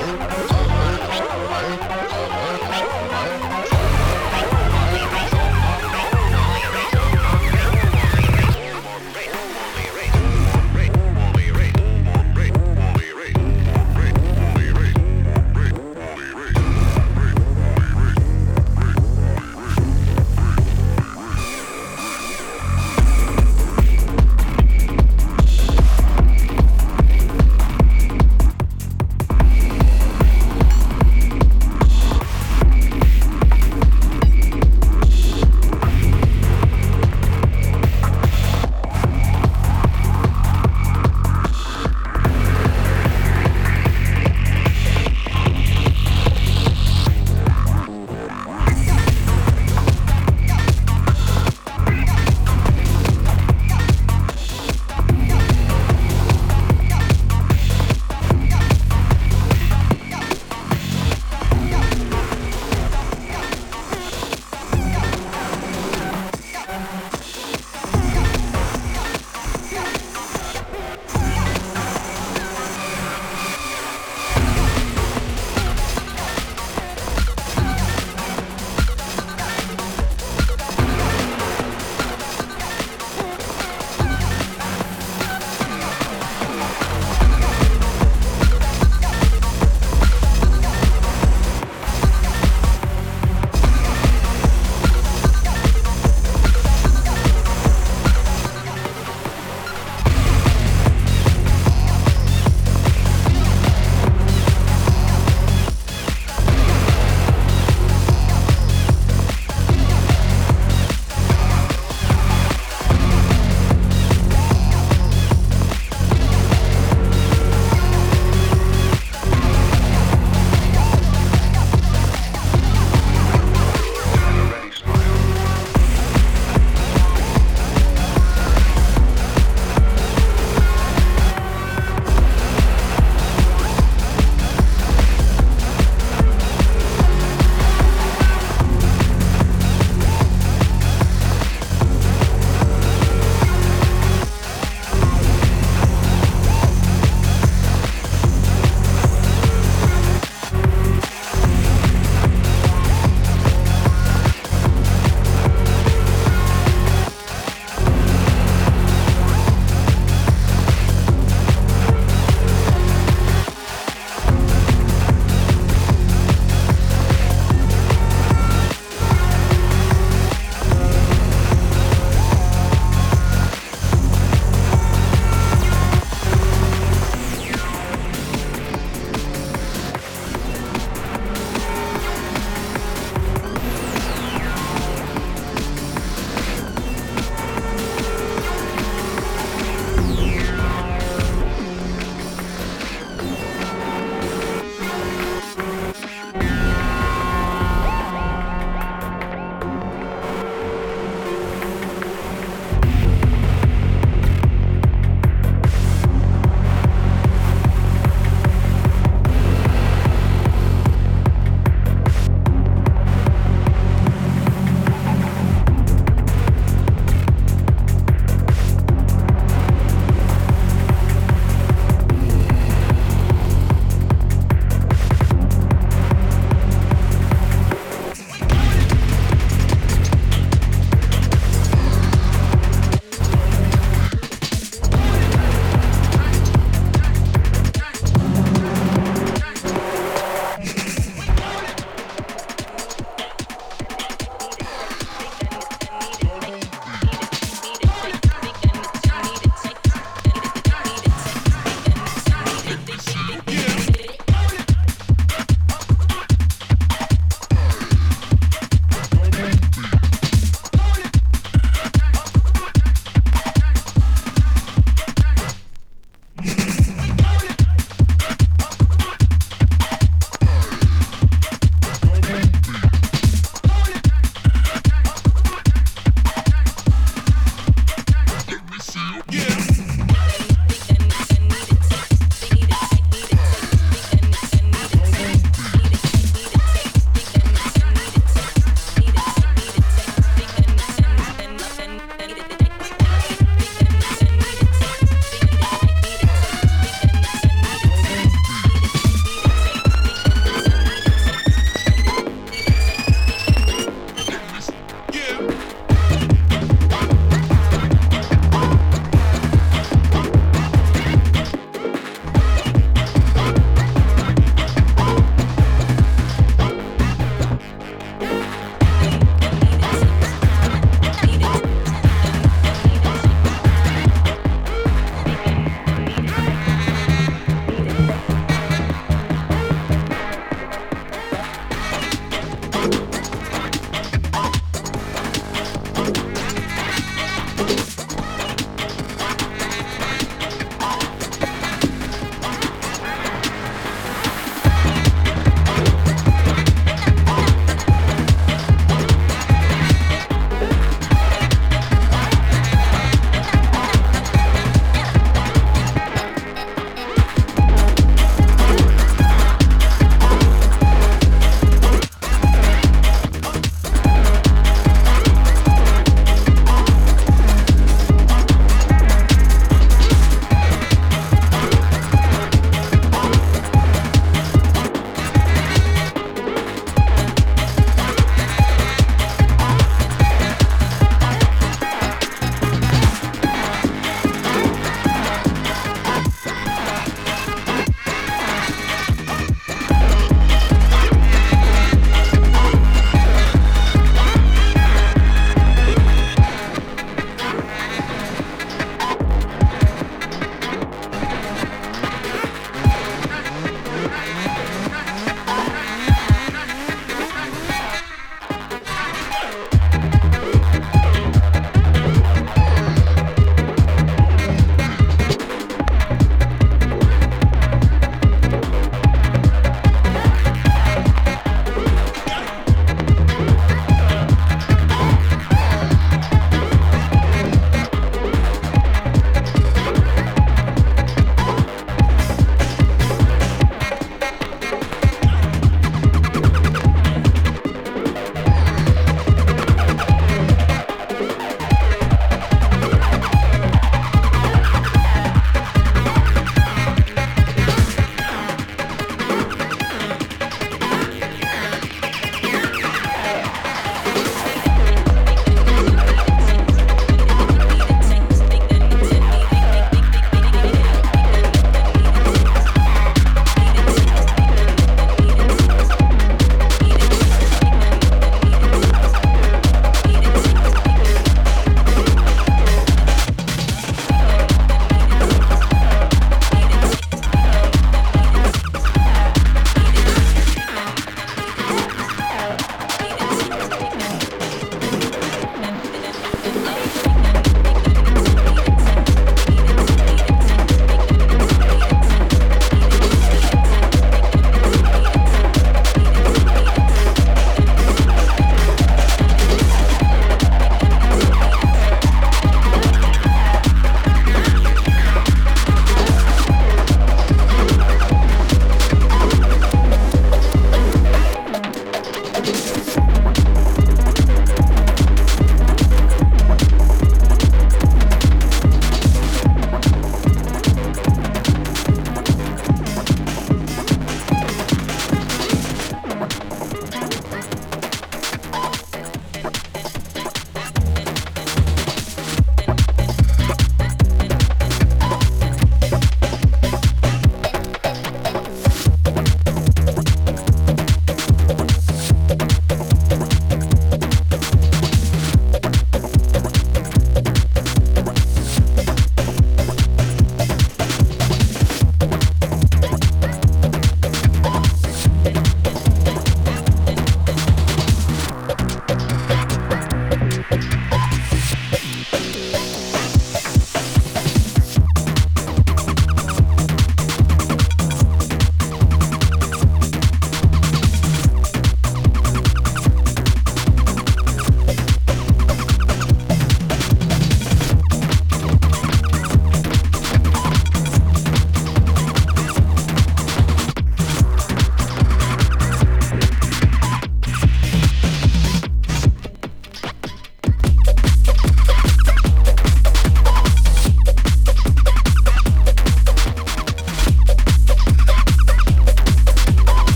Oh.